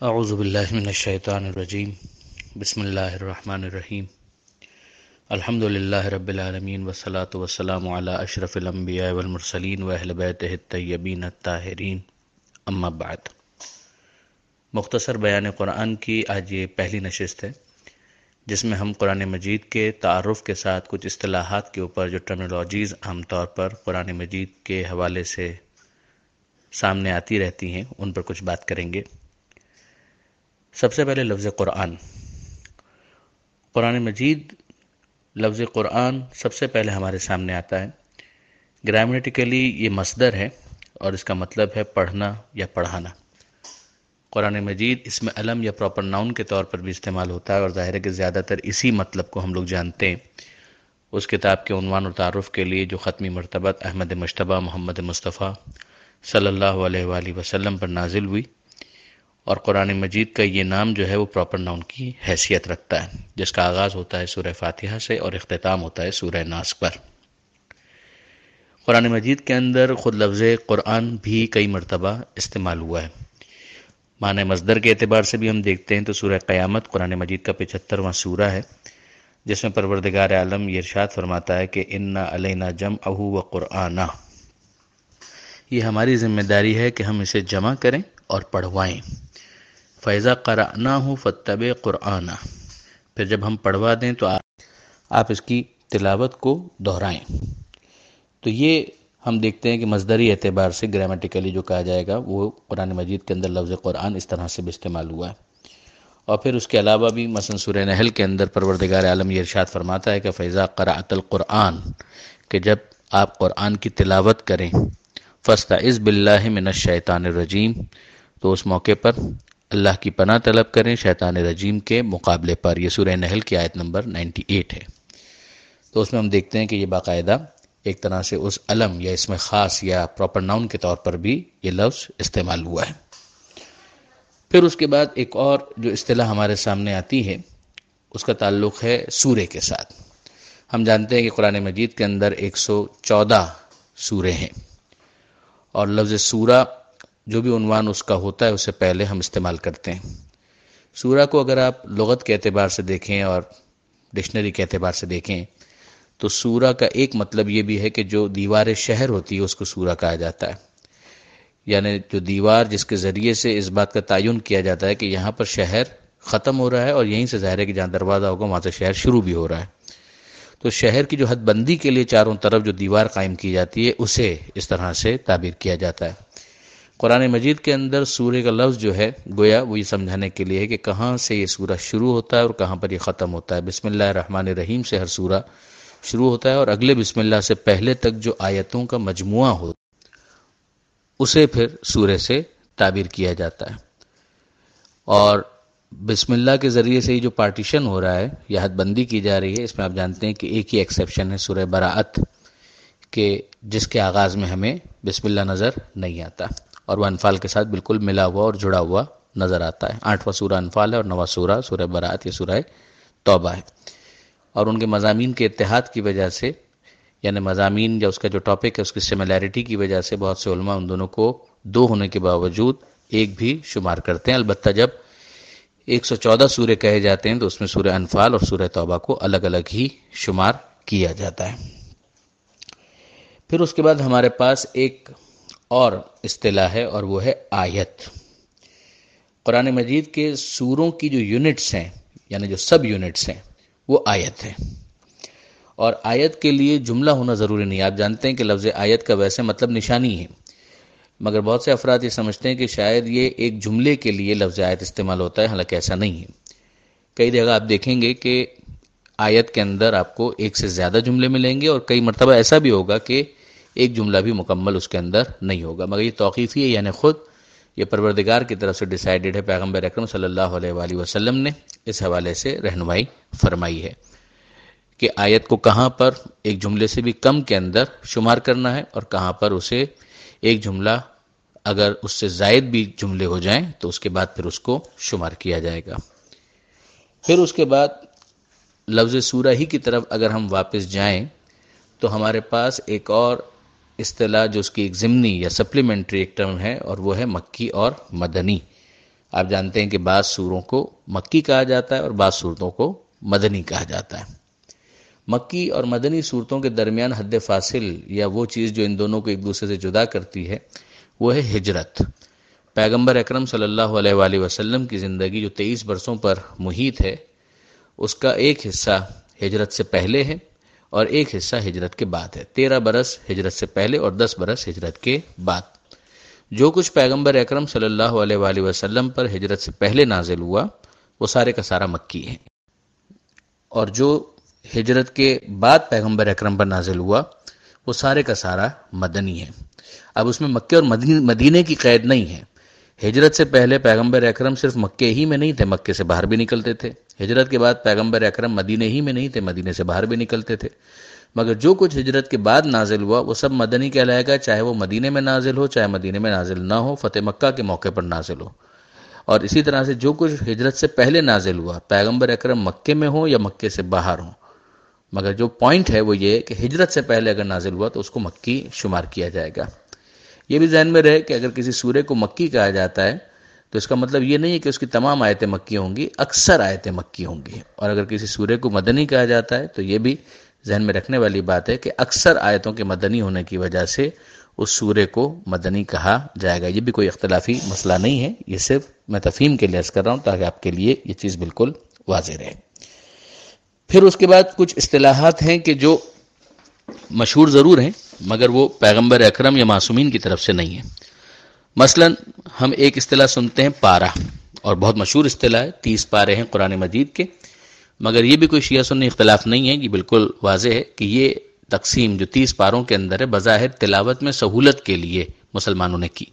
اعوذ باللہ من الشیطان الرجیم، بسم اللہ الرحمن الرحیم۔ الحمد للہ رب العالمین، والصلاة والسلام علی اشرف الانبیاء والمرسلین و اہل الطیبین الطاہرین۔ اما بعد۔ مختصر بیان قرآن کی آج یہ پہلی نشست ہے، جس میں ہم قرآن مجید کے تعارف کے ساتھ کچھ اصطلاحات کے اوپر جو ٹرمنالوجیز عام طور پر قرآن مجید کے حوالے سے سامنے آتی رہتی ہیں، ان پر کچھ بات کریں گے۔ سب سے پہلے لفظ قرآن۔ قرآن مجید، لفظ قرآن سب سے پہلے ہمارے سامنے آتا ہے۔ گرامیٹیکلی یہ مصدر ہے اور اس کا مطلب ہے پڑھنا یا پڑھانا۔ قرآن مجید اس میں علم یا پراپر ناؤن کے طور پر بھی استعمال ہوتا ہے اور ظاہر ہے کہ زیادہ تر اسی مطلب کو ہم لوگ جانتے ہیں۔ اس کتاب کے عنوان و تعارف کے لیے جو ختمی مرتبت احمد مشتبہ محمد مصطفیٰ صلی اللہ علیہ وآلہ وسلم پر نازل ہوئی اور قرآن مجید کا یہ نام جو ہے وہ پراپر ناؤن کی حیثیت رکھتا ہے، جس کا آغاز ہوتا ہے سورہ فاتحہ سے اور اختتام ہوتا ہے سورہ ناس پر۔ قرآن مجید کے اندر خود لفظ قرآن بھی کئی مرتبہ استعمال ہوا ہے۔ معنی مصدر کے اعتبار سے بھی ہم دیکھتے ہیں تو سورہ قیامت قرآن مجید کا پچہترواں سورہ ہے، جس میں پروردگار عالم یہ ارشاد فرماتا ہے کہ انا علینا جم اہو و قرآن یہ ہماری ذمہ داری ہے کہ ہم اسے جمع کریں اور پڑھوائیں۔ فیضا قرآن ہوں فتب قرآن پھر جب ہم پڑھوا دیں تو آپ اس کی تلاوت کو دہرائیں۔ تو یہ ہم دیکھتے ہیں کہ مزدری اعتبار سے گرامیٹیکلی جو کہا جائے گا، وہ قرآن مجید کے اندر لفظ قرآن اس طرح سے بھی استعمال ہوا ہے۔ اور پھر اس کے علاوہ بھی مثلا سورہ نحل کے اندر پروردگار عالم یہ ارشاد فرماتا ہے کہ فیضا قرأت القرآن، کہ جب آپ قرآن کی تلاوت کریں فستا از بلّہ من الشیطان الرجیم تو اس موقع پر اللہ کی پناہ طلب کریں شیطان رجیم کے مقابلے پر۔ یہ سورہ نحل کی آیت نمبر 98 ہے۔ تو اس میں ہم دیکھتے ہیں کہ یہ باقاعدہ ایک طرح سے اس علم یا اس میں خاص یا پراپر ناؤن کے طور پر بھی یہ لفظ استعمال ہوا ہے۔ پھر اس کے بعد ایک اور جو اصطلاح ہمارے سامنے آتی ہے، اس کا تعلق ہے سورے کے ساتھ۔ ہم جانتے ہیں کہ قرآن مجید کے اندر ایک سو چودہ سورے ہیں۔ اور لفظ سورہ جو بھی عنوان اس کا ہوتا ہے، اسے پہلے ہم استعمال کرتے ہیں۔ سورہ کو اگر آپ لغت کے اعتبار سے دیکھیں اور ڈکشنری کے اعتبار سے دیکھیں، تو سورہ کا ایک مطلب یہ بھی ہے کہ جو دیوار شہر ہوتی ہے، اس کو سورہ کہا جاتا ہے۔ یعنی جو دیوار جس کے ذریعے سے اس بات کا تعین کیا جاتا ہے کہ یہاں پر شہر ختم ہو رہا ہے اور یہیں سے ظاہر ہے کہ جہاں دروازہ ہوگا، وہاں سے شہر شروع بھی ہو رہا ہے۔ تو شہر کی جو حد بندی کے لیے چاروں طرف جو دیوار قائم کی جاتی ہے، اسے اس طرح سے تعبیر کیا جاتا ہے۔ قرآن مجید کے اندر سورہ کا لفظ جو ہے، گویا وہ یہ سمجھانے کے لیے ہے کہ کہاں سے یہ سورہ شروع ہوتا ہے اور کہاں پر یہ ختم ہوتا ہے۔ بسم اللہ الرحمن الرحیم سے ہر سورہ شروع ہوتا ہے اور اگلے بسم اللہ سے پہلے تک جو آیتوں کا مجموعہ ہو، اسے پھر سورہ سے تعبیر کیا جاتا ہے۔ اور بسم اللہ کے ذریعے سے ہی جو پارٹیشن ہو رہا ہے یا حد بندی کی جا رہی ہے۔ اس میں آپ جانتے ہیں کہ ایک ہی ایکسیپشن ہے، سورہ براعت، کہ جس کے آغاز میں ہمیں بسم اللہ نظر نہیں آتا۔ اور وہ انفال کے ساتھ بالکل ملا ہوا اور جڑا ہوا نظر آتا ہے۔ آٹھواں سورہ انفال ہے اور نواں سورہ سورہ برات یا سورہ توبہ ہے۔ اور ان کے مضامین کے اتحاد کی وجہ سے یعنی مضامین یا اس کا جو ٹاپک ہے، اس کی سملیرٹی کی وجہ سے بہت سے علماء ان دونوں کو دو ہونے کے باوجود ایک بھی شمار کرتے ہیں۔ البتہ جب ایک سو چودہ سورے کہے جاتے ہیں، تو اس میں سورہ انفال اور سورہ توبہ کو الگ الگ ہی شمار کیا جاتا ہے۔ پھر اس کے بعد ہمارے پاس ایک اور اصطلاح ہے اور وہ ہے آیت۔ قرآن مجید کے سوروں کی جو یونٹس ہیں یعنی جو سب یونٹس ہیں، وہ آیت ہے۔ اور آیت کے لیے جملہ ہونا ضروری نہیں، آپ جانتے ہیں کہ لفظ آیت کا ویسے مطلب نشانی ہے۔ مگر بہت سے افراد یہ سمجھتے ہیں کہ شاید یہ ایک جملے کے لیے لفظ آیت استعمال ہوتا ہے، حالانکہ ایسا نہیں ہے۔ کئی جگہ آپ دیکھیں گے کہ آیت کے اندر آپ کو ایک سے زیادہ جملے ملیں گے اور کئی مرتبہ ایسا بھی ہوگا کہ ایک جملہ بھی مکمل اس کے اندر نہیں ہوگا۔ مگر یہ توقیفی ہے یعنی خود یہ پروردگار کی طرف سے ڈیسائیڈڈ ہے۔ پیغمبر اکرم صلی اللہ علیہ وآلہ وسلم نے اس حوالے سے رہنمائی فرمائی ہے کہ آیت کو کہاں پر ایک جملے سے بھی کم کے اندر شمار کرنا ہے اور کہاں پر اسے ایک جملہ اگر اس سے زائد بھی جملے ہو جائیں تو اس کے بعد پھر اس کو شمار کیا جائے گا۔ پھر اس کے بعد لفظ سورہ ہی کی طرف اگر ہم واپس جائیں تو ہمارے پاس ایک اور اصطلاح جو اس کی ایک ضمنی یا سپلیمنٹری ایک ٹرم ہے اور وہ ہے مکی اور مدنی۔ آپ جانتے ہیں کہ بعض سوروں کو مکی کہا جاتا ہے اور بعض صورتوں کو مدنی کہا جاتا ہے۔ مکی اور مدنی صورتوں کے درمیان حد فاصل یا وہ چیز جو ان دونوں کو ایک دوسرے سے جدا کرتی ہے، وہ ہے ہجرت۔ پیغمبر اکرم صلی اللہ علیہ وآلہ وسلم کی زندگی جو تیئیس برسوں پر محیط ہے، اس کا ایک حصہ ہجرت سے پہلے ہے اور ایک حصہ ہجرت کے بعد ہے۔ تیرہ برس ہجرت سے پہلے اور دس برس ہجرت کے بعد۔ جو کچھ پیغمبر اکرم صلی اللہ علیہ وآلہ وسلم پر ہجرت سے پہلے نازل ہوا، وہ سارے کا سارا مکی ہے اور جو ہجرت کے بعد پیغمبر اکرم پر نازل ہوا، وہ سارے کا سارا مدنی ہے اب اس میں مکے اور مدینے کی قید نہیں ہے۔ ہجرت سے پہلے پیغمبر اکرم صرف مکے ہی میں نہیں تھے، مکے سے باہر بھی نکلتے تھے۔ ہجرت کے بعد پیغمبر اکرم مدینے ہی میں نہیں تھے، مدینے سے باہر بھی نکلتے تھے۔ مگر جو کچھ ہجرت کے بعد نازل ہوا، وہ سب مدنی کہلائے گا، چاہے وہ مدینے میں نازل ہو، چاہے مدینے میں نازل نہ ہو، فتح مکہ کے موقع پر نازل ہو۔ اور اسی طرح سے جو کچھ ہجرت سے پہلے نازل ہوا، پیغمبر اکرم مکے میں ہو یا مکے سے باہر ہو مگر جو پوائنٹ ہے وہ یہ کہ ہجرت سے پہلے اگر نازل ہوا تو اس کو مکی شمار کیا جائے گا۔ یہ بھی ذہن میں رہے کہ اگر کسی سورے کو مکی کہا جاتا ہے تو اس کا مطلب یہ نہیں ہے کہ اس کی تمام آیتیں مکی ہوں گی، اکثر آیتیں مکی ہوں گی اور اگر کسی سورے کو مدنی کہا جاتا ہے تو یہ بھی ذہن میں رکھنے والی بات ہے کہ اکثر آیتوں کے مدنی ہونے کی وجہ سے اس سورے کو مدنی کہا جائے گا۔ یہ بھی کوئی اختلافی مسئلہ نہیں ہے، یہ صرف میں تفہیم کے لیے کر رہا ہوں تاکہ آپ کے لیے یہ چیز بالکل واضح رہے۔ پھر اس کے بعد کچھ اصطلاحات ہیں کہ جو مشہور ضرور ہیں، مگر وہ پیغمبر اکرم یا معصومین کی طرف سے نہیں ہے مثلا ہم ایک اصطلاح سنتے ہیں پارا اور بہت مشہور اصطلاح ہے، تیس پارے ہیں قرآن مجید کے۔ مگر یہ بھی کوئی شیعہ سننے اختلاف نہیں ہے، یہ بالکل واضح ہے کہ یہ تقسیم جو تیس پاروں کے اندر ہے، بظاہر تلاوت میں سہولت کے لیے مسلمانوں نے کی۔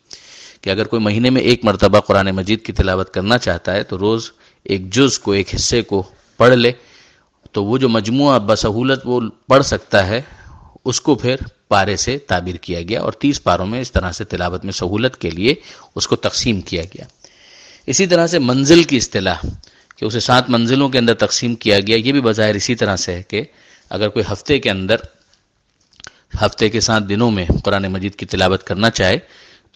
کہ اگر کوئی مہینے میں ایک مرتبہ قرآن مجید کی تلاوت کرنا چاہتا ہے، تو روز ایک جز کو، ایک حصے کو پڑھ لے، تو وہ جو مجموعہ بسہولت وہ پڑھ سکتا ہے، اس کو پھر پارے سے تعبیر کیا گیا اور تیس پاروں میں اس طرح سے تلاوت میں سہولت کے لیے اس کو تقسیم کیا گیا۔ اسی طرح سے منزل کی اصطلاح کہ اسے سات منزلوں کے اندر تقسیم کیا گیا، یہ بھی بظاہر اسی طرح سے ہے کہ اگر کوئی ہفتے کے اندر، ہفتے کے سات دنوں میں قرآن مجید کی تلاوت کرنا چاہے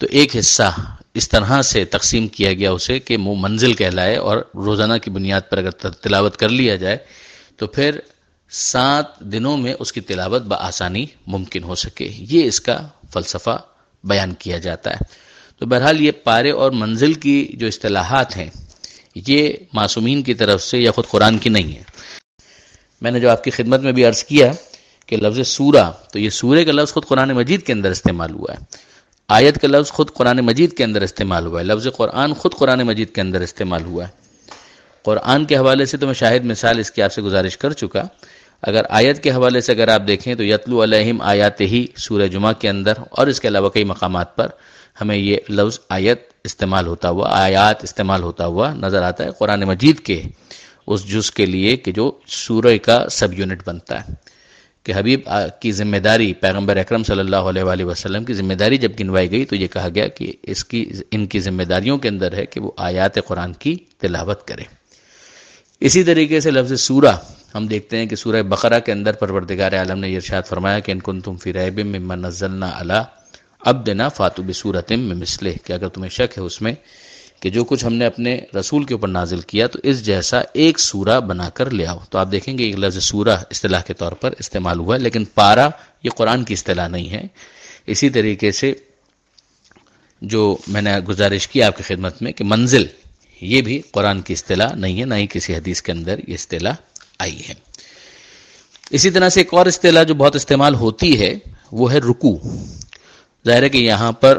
تو ایک حصہ اس طرح سے تقسیم کیا گیا اسے کہ وہ منزل کہلائے اور روزانہ کی بنیاد پر اگر تلاوت کر لیا جائے تو پھر سات دنوں میں اس کی تلاوت بآسانی ممکن ہو سکے۔ یہ اس کا فلسفہ بیان کیا جاتا ہے۔ تو بہرحال یہ پارے اور منزل کی جو اصطلاحات ہیں، یہ معصومین کی طرف سے یا خود قرآن کی نہیں ہے میں نے جو آپ کی خدمت میں بھی عرض کیا کہ لفظ سورہ، تو یہ سورہ کا لفظ خود قرآن مجید کے اندر استعمال ہوا ہے۔ آیت کا لفظ خود قرآن مجید کے اندر استعمال ہوا ہے۔ لفظ قرآن خود قرآن مجید کے اندر استعمال ہوا ہے۔ قرآن کے حوالے سے تو میں شاہد مثال اس کی آپ سے گزارش کر چکا اگر آیت کے حوالے سے اگر آپ دیکھیں تو یتلو علیہم آیات ہی سورہ جمعہ کے اندر اور اس کے علاوہ کئی مقامات پر ہمیں یہ لفظ آیت استعمال ہوتا ہوا، آیات استعمال ہوتا ہوا نظر آتا ہے قرآن مجید کے اس جز کے لیے کہ جو سورہ کا سب یونٹ بنتا ہے کہ حبیب کی ذمہ داری پیغمبر اکرم صلی اللہ علیہ وآلہ وسلم کی ذمہ داری جب گنوائی گئی تو یہ کہا گیا کہ اس کی، ان کی ذمہ داریوں کے اندر ہے کہ وہ آیات قرآن کی تلاوت کرے۔ اسی طریقے سے لفظ سورہ ہم دیکھتے ہیں کہ سورہ بقرہ کے اندر پروردگار عالم نے ارشاد فرمایا کہ ان کن تم فریب میں نزلنا اللہ اب دینا فاتو بصورت میں مسلے کہ اگر تمہیں شک ہے اس میں کہ جو کچھ ہم نے اپنے رسول کے اوپر نازل کیا تو اس جیسا ایک سورہ بنا کر لے آؤ۔ تو آپ دیکھیں گے ایک لفظ سورہ اصطلاح کے طور پر استعمال ہوا ہے، لیکن پارا یہ قرآن کی اصطلاح نہیں ہے۔ اسی طریقے سے جو میں نے گزارش کی آپ کی خدمت میں کہ منزل یہ بھی قرآن کی اصطلاح نہیں ہے، نہ ہی کسی حدیث کے اندر یہ اصطلاح آئی ہے۔ اسی طرح سے ایک اور اصطلاح جو بہت استعمال ہوتی ہے، وہ ہے رکو ظاہر ہے کہ یہاں پر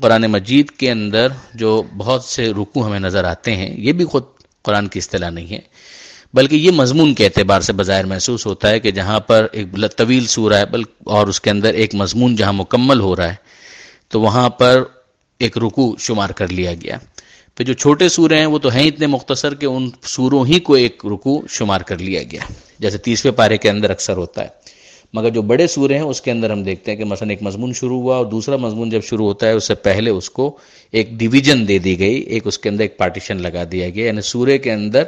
قرآن مجید کے اندر جو بہت سے رکو ہمیں نظر آتے ہیں، یہ بھی خود قرآن کی اصطلاح نہیں ہے۔ بلکہ یہ مضمون کے اعتبار سے بظاہر محسوس ہوتا ہے کہ جہاں پر ایک طویل سورہ ہے، بل، اور اس کے اندر ایک مضمون جہاں مکمل ہو رہا ہے، تو وہاں پر ایک رکو شمار کر لیا گیا۔ پھر جو چھوٹے سورے ہیں وہ تو ہیں اتنے مختصر کہ ان سوروں ہی کو ایک رکو شمار کر لیا گیا جیسے تیسویں پارے کے اندر اکثر ہوتا ہے۔ مگر جو بڑے سورے ہیں اس کے اندر ہم دیکھتے ہیں کہ مثلا ایک مضمون شروع ہوا اور دوسرا مضمون جب شروع ہوتا ہے اس سے پہلے اس کو ایک ڈویژن دے دی گئی، ایک اس کے اندر ایک پارٹیشن لگا دیا گیا۔ یعنی سورے کے اندر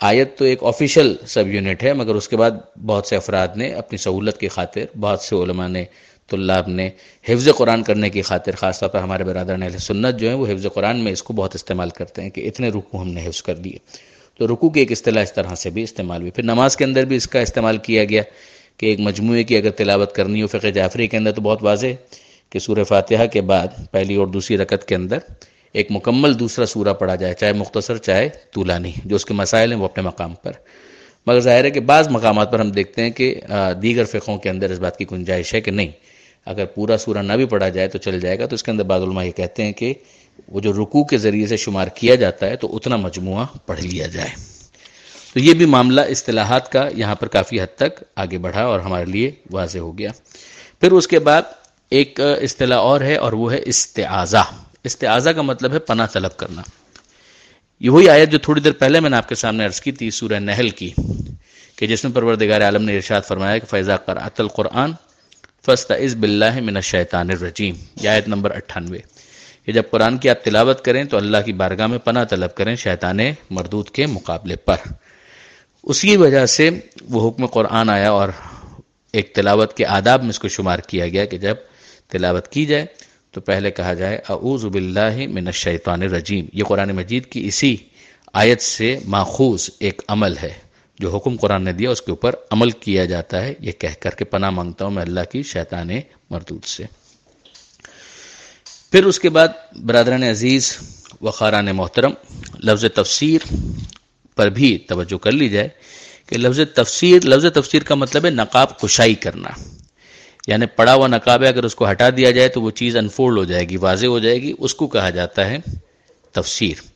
آیت تو ایک آفیشیل سب یونٹ ہے، مگر اس کے بعد بہت سے افراد نے اپنی سہولت کی خاطر بہت سے علماء نے طلاب نے حفظ قرآن کرنے کی خاطر، خاص طور پر ہمارے برادر اہل سنت جو ہیں، وہ حفظ قرآن میں اس کو بہت استعمال کرتے ہیں کہ اتنے رکو ہم نے حفظ کر لیے تو رکو کی ایک اصطلاح اس طرح سے بھی استعمال ہوئی۔ پھر نماز کے اندر بھی اس کا استعمال کیا گیا کہ ایک مجموعے کی اگر تلاوت کرنی ہو فقہ جعفری کے اندر تو بہت واضح کہ سورہ فاتحہ کے بعد پہلی اور دوسری رکت کے اندر ایک مکمل دوسرا سورہ پڑھا جائے، چاہے مختصر، چاہے طولانی، جو اس کے مسائل ہیں وہ اپنے مقام پر۔ مگر ظاہر ہے کہ بعض مقامات پر ہم دیکھتے ہیں کہ دیگر فقوں کے اندر اس بات کی گنجائش ہے کہ نہیں اگر پورا سورہ نہ بھی پڑھا جائے تو چل جائے گا، تو اس کے اندر بعض علماء یہ کہتے ہیں کہ وہ جو رکوع کے ذریعے سے شمار کیا جاتا ہے تو اتنا مجموعہ پڑھ لیا جائے۔ تو یہ بھی معاملہ اصطلاحات کا یہاں پر کافی حد تک آگے بڑھا اور ہمارے لیے واضح ہو گیا۔ پھر اس کے بعد ایک اصطلاح اور ہے اور وہ ہے استعاذہ استعاذہ کا مطلب ہے پناہ طلب کرنا۔ یہ وہی آیت جو تھوڑی دیر پہلے میں نے آپ کے سامنے عرض کی تھی سورہ نحل کی، کہ جس میں پروردگار عالم نے ارشاد فرمایا کہ فیضا قرآت القرآن فسط از بلّہ من الشیطان الرجیم، یہ آیت نمبر اٹھانوے۔ کہ جب قرآن کی آپ تلاوت کریں تو اللہ کی بارگاہ میں پناہ طلب کریں شیطان مردود کے مقابلے پر۔ اسی وجہ سے وہ حکم قرآن آیا اور ایک تلاوت کے آداب میں اس کو شمار کیا گیا کہ جب تلاوت کی جائے تو پہلے کہا جائے، اعوذ باللہ من الشیطان الرجیم۔ یہ قرآن مجید کی اسی آیت سے ماخوذ ایک عمل ہے۔ جو حکم قرآن نے دیا اس کے اوپر عمل کیا جاتا ہے، یہ کہہ کر کے پناہ مانگتا ہوں میں اللہ کی شیطان مردود سے۔ پھر اس کے بعد برادران عزیز و خاران محترم، لفظ تفسیر پر بھی توجہ کر لی جائے کہ لفظ تفسیر لفظ تفسیر کا مطلب ہے نقاب کشائی کرنا۔ یعنی پڑا ہوا نقاب ہے، اگر اس کو ہٹا دیا جائے تو وہ چیز انفولڈ ہو جائے گی، واضح ہو جائے گی، اس کو کہا جاتا ہے تفسیر۔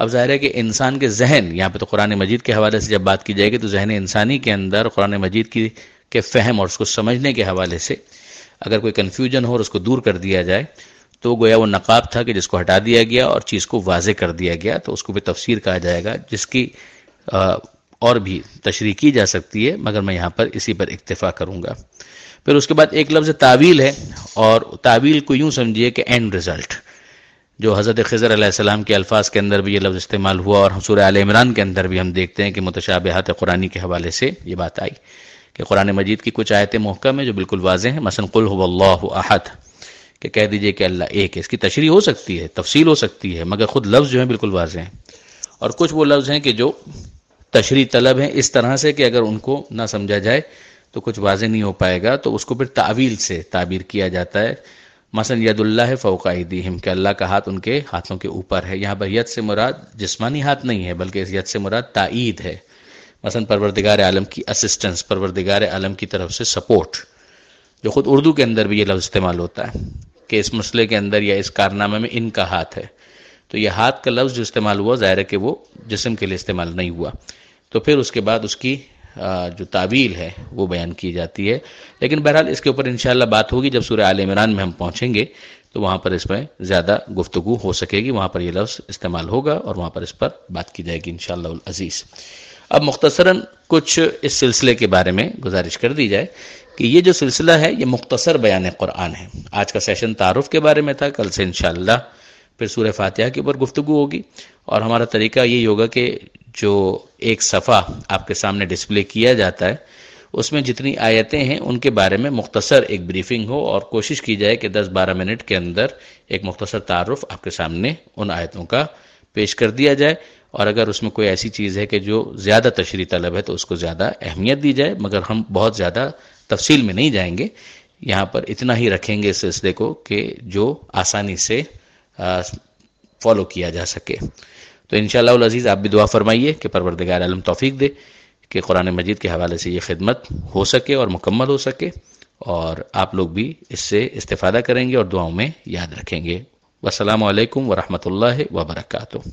اب ظاہر ہے کہ انسان کے ذہن، یہاں پہ تو قرآن مجید کے حوالے سے جب بات کی جائے گی تو ذہن انسانی کے اندر، قرآن مجید کی کے فہم اور اس کو سمجھنے کے حوالے سے اگر کوئی کنفیوژن ہو اور اس کو دور کر دیا جائے تو گویا وہ نقاب تھا کہ جس کو ہٹا دیا گیا اور چیز کو واضح کر دیا گیا تو اس کو بھی تفسیر کہا جائے گا، جس کی اور بھی تشریح کی جا سکتی ہے، مگر میں یہاں پر اسی پر اکتفا کروں گا۔ پھر اس کے بعد ایک لفظ تعویل ہے اور تعویل کو یوں سمجھیے کہ اینڈ رزلٹ جو حضرت خضر علیہ السلام کے الفاظ کے اندر بھی یہ لفظ استعمال ہوا اور سورہ عال عمران کے اندر بھی ہم دیکھتے ہیں کہ متشابہات قرآن کے حوالے سے یہ بات آئی کہ قرآن مجید کی کچھ آیتیں محکم ہیں جو بالکل واضح ہیں۔ مثلا قل هو اللہ احد، کہ کہہ دیجیے کہ اللہ ایک ہے۔ اس کی تشریح ہو سکتی ہے، تفصیل ہو سکتی ہے، مگر خود لفظ جو ہیں بالکل واضح ہیں۔ اور کچھ وہ لفظ ہیں کہ جو تشریح طلب ہیں اس طرح سے کہ اگر ان کو نہ سمجھا جائے تو کچھ واضح نہیں ہو پائے گا، تو اس کو پھر تعویل سے تعبیر کیا جاتا ہے۔ مثلا ید اللہ فوق ایدیہم، کہ اللہ کا ہاتھ ان کے ہاتھوں کے اوپر ہے۔ یہاں پر ید سے مراد جسمانی ہاتھ نہیں ہے، بلکہ اس ید سے مراد تائید ہے۔ مثلا پروردگار عالم کی اسسٹنس پروردگار عالم کی طرف سے سپورٹ جو خود اردو کے اندر بھی یہ لفظ استعمال ہوتا ہے، کہ اس مسئلے کے اندر یا اس کارنامے میں ان کا ہاتھ ہے۔ تو یہ ہاتھ کا لفظ جو استعمال ہوا، ظاہر ہے کہ وہ جسم کے لیے استعمال نہیں ہوا۔ تو پھر اس کے بعد اس کی جو تعویل ہے، وہ بیان کی جاتی ہے۔ لیکن بہرحال اس کے اوپر انشاءاللہ بات ہوگی۔ جب سورہ عال عمران میں ہم پہنچیں گے، تو وہاں پر اس میں زیادہ گفتگو ہو سکے گی۔ وہاں پر یہ لفظ استعمال ہوگا اور وہاں پر اس پر بات کی جائے گی انشاءاللہ العزیز۔ اب مختصراً کچھ اس سلسلے کے بارے میں گزارش کر دی جائے کہ یہ جو سلسلہ ہے، یہ مختصر بیان قرآن ہے۔ آج کا سیشن تعارف کے بارے میں تھا، کل سے انشاءاللہ پھر سورہ فاتحہ کے اوپر گفتگو ہوگی اور ہمارا طریقہ یہی ہوگا کہ جو ایک صفحہ آپ کے سامنے ڈسپلے کیا جاتا ہے، اس میں جتنی آیتیں ہیں ان کے بارے میں مختصر ایک بریفنگ ہو اور کوشش کی جائے کہ دس بارہ منٹ کے اندر ایک مختصر تعارف آپ کے سامنے ان آیتوں کا پیش کر دیا جائے اور اگر اس میں کوئی ایسی چیز ہے کہ جو زیادہ تشریح طلب ہے تو اس کو زیادہ اہمیت دی جائے، مگر ہم بہت زیادہ تفصیل میں نہیں جائیں گے۔ یہاں پر اتنا ہی رکھیں گے اس سلسلے کو کہ جو آسانی سے فالو کیا جا سکے۔ تو انشاءاللہ العزیز، آپ بھی دعا فرمائیے کہ پروردگار عالم توفیق دے کہ قرآن مجید کے حوالے سے یہ خدمت ہو سکے اور مکمل ہو سکے اور آپ لوگ بھی اس سے استفادہ کریں گے اور دعاؤں میں یاد رکھیں گے۔ والسلام علیکم ورحمۃ اللہ وبرکاتہ۔